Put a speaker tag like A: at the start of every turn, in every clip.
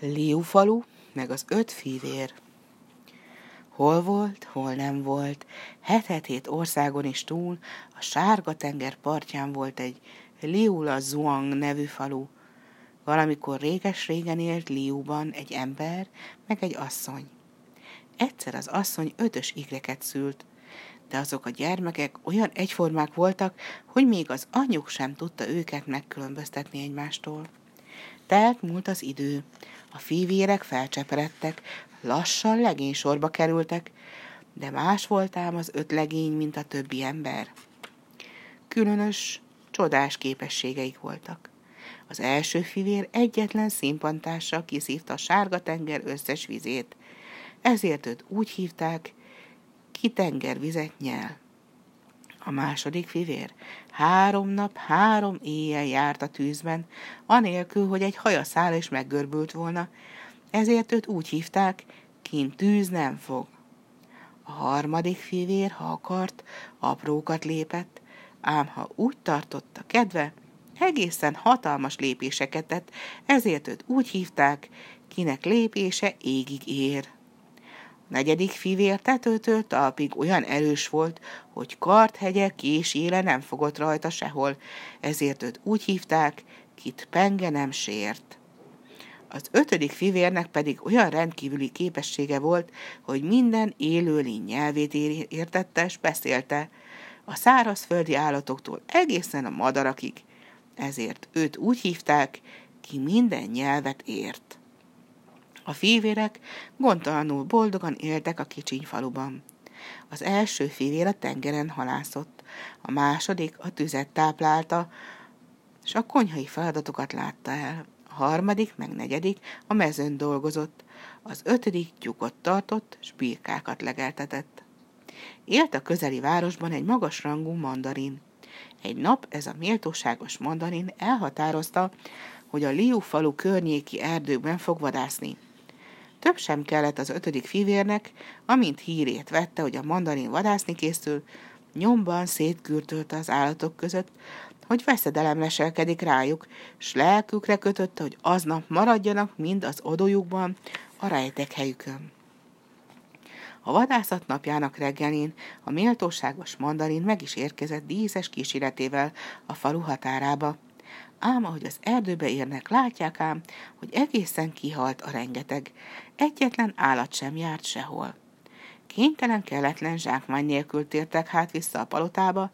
A: Liufalu, meg az öt fivér. Hol volt, hol nem volt, hetet-hét országon is túl, a sárga tenger partján volt egy Liula Zuang nevű falu. Valamikor réges-régen élt Liuban egy ember, meg egy asszony. Egyszer az asszony ötös igreket szült, de azok a gyermekek olyan egyformák voltak, hogy még az anyjuk sem tudta őket megkülönböztetni egymástól. Telt múlt az idő, a fivérek felcseperedtek, lassan legény sorba kerültek, de más voltám az öt legény, mint a többi ember. Különös, csodás képességeik voltak. Az első fivér egyetlen színpantással kiszívta a sárga tenger összes vizét, ezért őt úgy hívták, ki tengervizet nyel. A második fivér. Három nap, három éjjel járt a tűzben, anélkül, hogy egy hajaszál is meggörbült volna, ezért őt úgy hívták, kint tűz nem fog. A harmadik fivér, ha akart, aprókat lépett, ám ha úgy tartotta kedve, egészen hatalmas lépéseket tett, ezért őt úgy hívták, kinek lépése égig ér negyedik fivér tetőtől talpig olyan erős volt, hogy karthegye éle nem fogott rajta sehol, ezért őt úgy hívták, kit penge nem sért. Az ötödik fivérnek pedig olyan rendkívüli képessége volt, hogy minden élőlény nyelvét értette és beszélte, a szárazföldi állatoktól egészen a madarakig. Ezért őt úgy hívták, ki minden nyelvet ért. A fivérek gondtalanul boldogan éltek a kicsiny faluban. Az első fivér a tengeren halászott, a második a tüzet táplálta, és a konyhai feladatokat látta el. A harmadik, meg negyedik a mezőn dolgozott, az ötödik tyúkot tartott, s birkákat legeltetett. Élt a közeli városban egy magasrangú mandarin. Egy nap ez a méltóságos mandarin elhatározta, hogy a Liu falu környéki erdőkben fog vadászni. Több sem kellett az ötödik fivérnek, amint hírét vette, hogy a mandarin vadászni készül, nyomban szétkürtölte az állatok között, hogy veszedelem leselkedik rájuk, s lelkükre kötötte, hogy aznap maradjanak mind az odójukban, a rejtek helyükön. A vadászat napjának reggelén a méltóságos mandarin meg is érkezett díszes kíséretével a falu határába, ám ahogy az erdőbe érnek, látják ám, hogy egészen kihalt a rengeteg. Egyetlen állat sem járt sehol. Kénytelen, kelletlen zsákmány nélkül tértek hát vissza a palotába,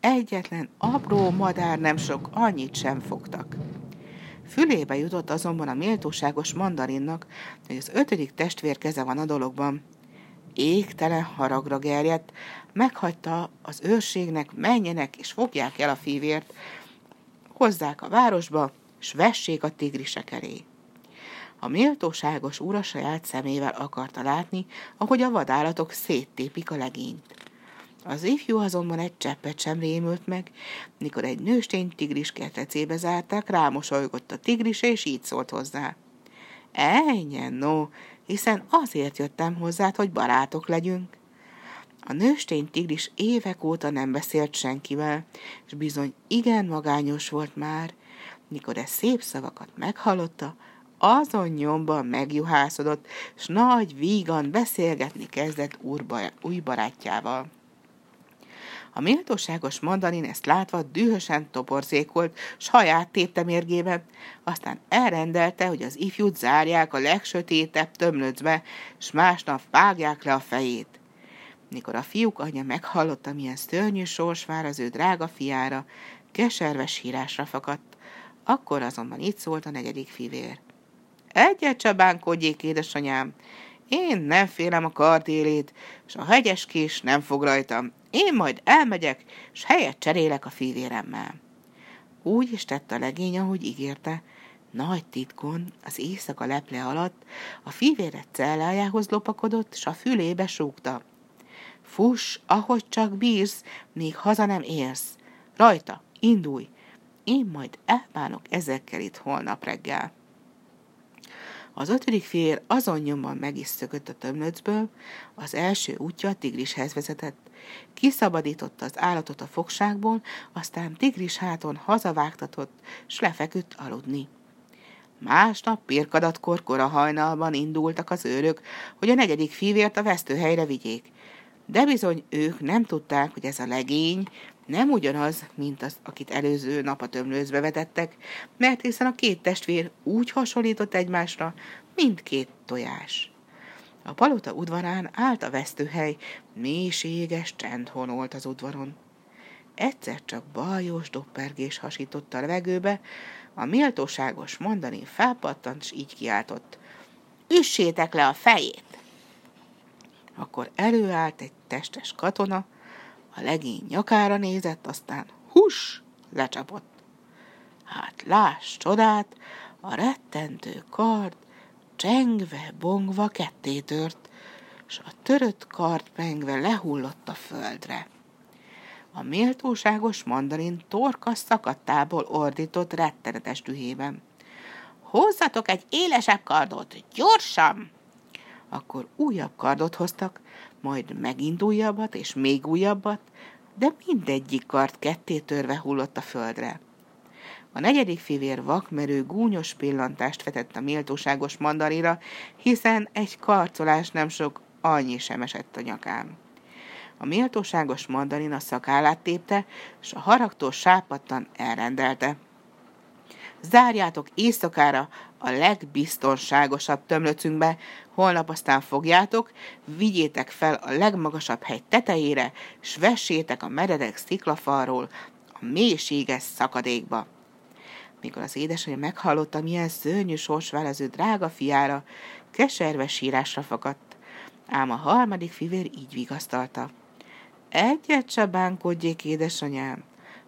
A: egyetlen apró madár nem sok, annyit sem fogtak. Fülébe jutott azonban a méltóságos mandarinnak, hogy az ötödik testvér keze van a dologban. Égtelen haragra gerjedt, meghagyta az őrségnek, menjenek és fogják el a fívért, hozzák a városba, s vessék a tigrisek elé. A méltóságos úr saját szemével akarta látni, ahogy a vadállatok széttépik a legényt. Az ifjú azonban egy cseppet sem rémült meg, mikor egy nőstény tigris kertecébe zárták, rámosolygott a tigris, és így szólt hozzá. Ennyi, no, hiszen azért jöttem hozzád, hogy barátok legyünk. A nőstény tigris évek óta nem beszélt senkivel, és bizony igen magányos volt már. Mikor e szép szavakat meghallotta, azon nyomban megjuhászodott, s nagy vígan beszélgetni kezdett új barátjával. A méltóságos mandarin ezt látva dühösen toporzékolt, s haját tépte mérgében, aztán elrendelte, hogy az ifjút zárják a legsötétebb tömlöcbe, s másnap vágják le a fejét. Mikor a fiúk anyja meghallotta, milyen szörnyű sors vár az ő drága fiára, keserves hírásra fakadt. Akkor azonban így szólt a negyedik fivér. Egyet csabánkodjék, édesanyám, én nem félem a kardélét, és a hegyes kés nem fog rajtam. Én majd elmegyek, és helyet cserélek a fivéremmel. Úgy is tett a legény, ahogy ígérte. Nagy titkon, az éjszaka leple alatt a fivére cellájához lopakodott, s a fülébe súgta. Fuss, ahogy csak bírsz, még haza nem érsz. Rajta, indulj! Én majd elbánok ezekkel itt holnap reggel. Az ötödik fér azon nyomban meg is szökött a tömlöcből, az első útja a tigrishez vezetett. Kiszabadította az állatot a fogságból, aztán tigris háton hazavágtatott, s lefeküdt aludni. Másnap pirkadatkor kora hajnalban indultak az őrök, hogy a negyedik fivért a vesztőhelyre vigyék. De bizony ők nem tudták, hogy ez a legény nem ugyanaz, mint az, akit előző nap a tömlőzbe vetettek, mert hiszen a két testvér úgy hasonlított egymásra, mint két tojás. A palota udvarán állt a vesztőhely, mélységes csend honolt az udvaron. Egyszer csak bajos doppergés hasított a levegőbe, a méltóságos mondani felpattant, és így kiáltott. Üssétek le a fejét! Akkor előállt egy testes katona, a legény nyakára nézett, aztán hus, lecsapott. Hát láss csodát, a rettentő kard csengve, bongva ketté tört, s a törött kard pengve lehullott a földre. A méltóságos mandarin torka szakadtából ordított rettenetes dühében. Hozzatok egy élesebb kardot, gyorsan! Akkor újabb kardot hoztak, majd megint újabbat, és még újabbat, de mindegyik kard ketté törve hullott a földre. A negyedik fivér vakmerő, gúnyos pillantást vetett a méltóságos mandarira, hiszen egy karcolás nem sok, annyi sem esett a nyakám. A méltóságos mandarin a szakállát tépte, és a haragtól sápadtan elrendelte. Zárjátok éjszakára a legbiztonságosabb tömlöcünkbe, holnap aztán fogjátok, vigyétek fel a legmagasabb hegy tetejére, s vessétek a meredek sziklafalról a mélységes szakadékba. Mikor az édesanyja meghallotta, milyen szörnyű sors vár az ő drága fiára, keserve sírásra fakadt. Ám a harmadik fivér így vigasztalta. Egyet se bánkodjék, édesanyám,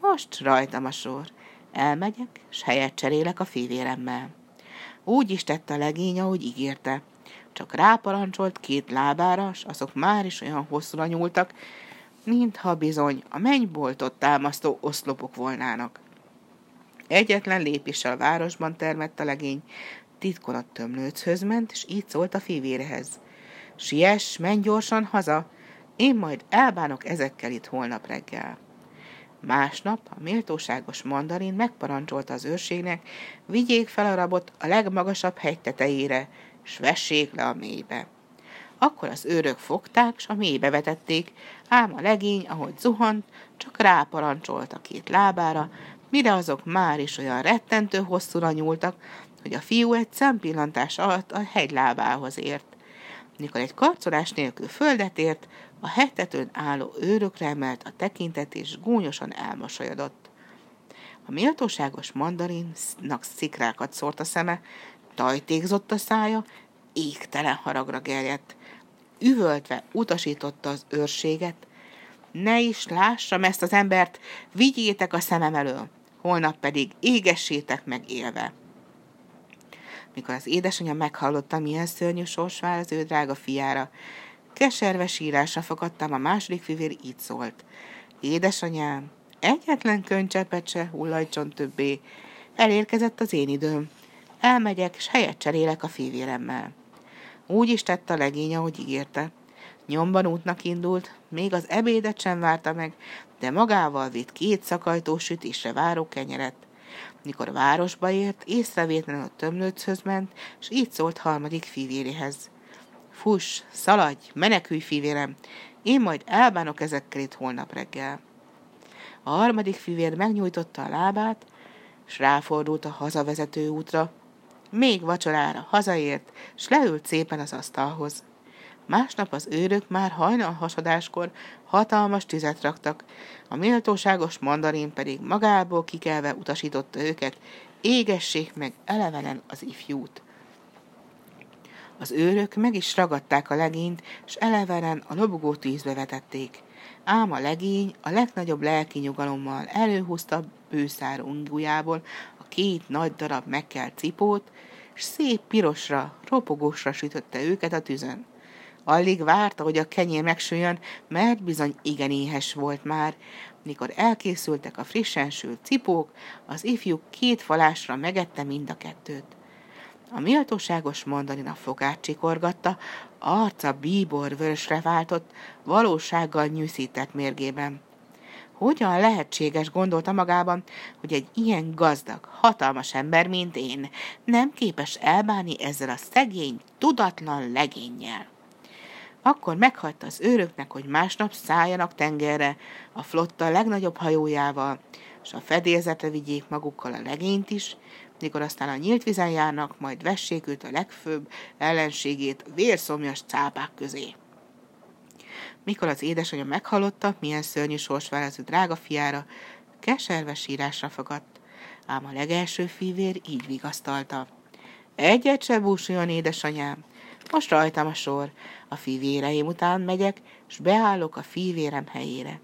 A: most rajtam a sor. Elmegyek, s helyet cserélek a fivéremmel. Úgy is tette a legény, ahogy ígérte. Csak ráparancsolt két lábára, s azok már is olyan hosszúra nyúltak, mintha bizony a mennyboltot támasztó oszlopok volnának. Egyetlen lépéssel a városban termett a legény, titkon a tömlőchöz ment, és így szólt a fivérehez. Siess, menj gyorsan haza, én majd elbánok ezekkel itt holnap reggel. Másnap a méltóságos mandarin megparancsolta az őrségnek, vigyék fel a rabot a legmagasabb hegy tetejére, s vessék le a mélybe. Akkor az őrök fogták, s a mélybe vetették, ám a legény, ahogy zuhant, csak ráparancsolt a két lábára, mire azok már is olyan rettentő hosszúra nyúltak, hogy a fiú egy szempillantás alatt a hegy lábához ért. Mikor egy karcolás nélkül földet ért, a hegytetőn álló őrökre emelt a tekintet, és gúnyosan elmosolyodott. A méltóságos mandarinnak szikrákat szórt a szeme, tajtékzott a szája, égtelen haragra gerjedt. Üvöltve utasította az őrséget, ne is lássam ezt az embert, vigyétek a szemem elől, holnap pedig égessétek meg élve. Mikor az édesanyja meghallotta, milyen szörnyű sors vár az ő drága fiára, keserve sírásra fogadtam, a második fivér így szólt. Édesanyám, egyetlen könycsepet se hullajtson többé. Elérkezett az én időm. Elmegyek, s helyet cserélek a fivéremmel. Úgy is tett a legény, ahogy ígérte. Nyomban útnak indult, még az ebédet sem várta meg, de magával vitt két szakajtó sütésre váró kenyeret. Mikor városba ért, észrevétlenül a tömlőchöz ment, és így szólt harmadik fivéréhez. Fuss, szaladj, menekülj, fivérem, én majd elbánok ezekkel itt holnap reggel. A harmadik fivér megnyújtotta a lábát, s ráfordult a hazavezető útra. Még vacsorára hazaért, s leült szépen az asztalhoz. Másnap az őrök már hajnal hasadáskor hatalmas tüzet raktak, a méltóságos mandarin pedig magából kikelve utasította őket, égessék meg elevenen az ifjút. Az őrök meg is ragadták a legényt, s elevenen a lobogó tűzbe vetették. Ám a legény a legnagyobb lelki nyugalommal előhúzta bőszár ungújából a két nagy darab megkelt cipót, s szép pirosra, ropogósra sütötte őket a tüzön. Alig várta, hogy a kenyér megsüljön, mert bizony igen éhes volt már. Mikor elkészültek a frissen sült cipók, az ifjú két falásra megette mind a kettőt. A méltóságos mandarin a fogát csikorgatta, arca bíbor vörösre váltott, valósággal nyűszített mérgében. Hogyan lehetséges, gondolta magában, hogy egy ilyen gazdag, hatalmas ember, mint én, nem képes elbánni ezzel a szegény, tudatlan legényel. Akkor meghagyta az őröknek, hogy másnap szálljanak tengerre a flotta legnagyobb hajójával, és a fedélzetre vigyék magukkal a legényt is, mikor aztán a nyílt vizen járnak, majd vessék őt a legfőbb ellenségét vérszomjas cápák közé. Mikor az édesanyja meghallotta, milyen szörnyű sors vár az ő drága fiára, keserves sírásra fagadt, ám a legelső fivér így vigasztalta. Egyet se búsuljon, édesanyám, most rajtam a sor, a fivéreim után megyek, s beállok a fivérem helyére.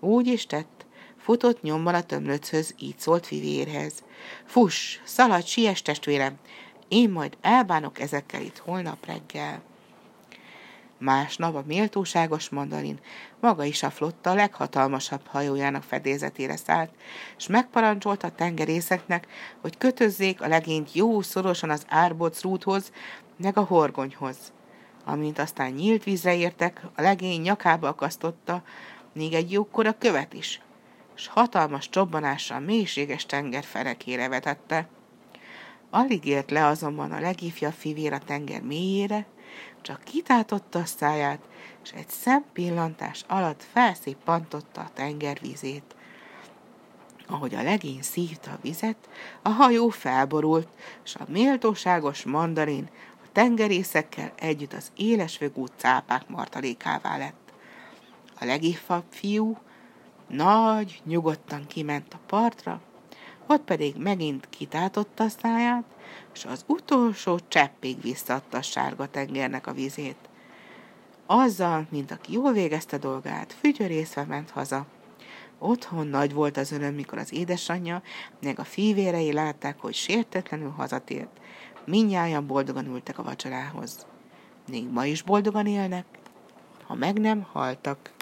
A: Úgy is tett, futott nyomban a tömlöchöz, így szólt fivérhez. Fuss, szaladj, siess testvérem, én majd elbánok ezekkel itt holnap reggel. Másnap a méltóságos mandarin maga is a flotta leghatalmasabb hajójának fedélzetére szállt, és megparancsolta a tengerészeknek, hogy kötözzék a legényt jó szorosan az rúthoz, meg a horgonyhoz. Amint aztán nyílt vízre értek, a legény nyakába akasztotta még egy jókora követ is, és hatalmas csobbanással mélységes tenger ferekére vetette. Alig ért le azonban a legifjabb fivér a tenger mélyére, csak kitátotta a száját, és egy szempillantás alatt felszippantotta a tengervízét. Ahogy a legény szívta a vizet, a hajó felborult, és a méltóságos mandarin tengerészekkel együtt az élesvögú cápák martalékává lett. A legifjabb fiú nagy, nyugodtan kiment a partra, ott pedig megint kitátotta a száját, és az utolsó cseppig visszadta a sárga tengernek a vizét. Azzal, mint aki jól végezte dolgát, fügyörészve ment haza. Otthon nagy volt az öröm, mikor az édesanyja, meg a fivérei látták, hogy sértetlenül hazatért. Mindnyájan boldogan ültek a vacsorához. Még ma is boldogan élnek, ha meg nem haltak.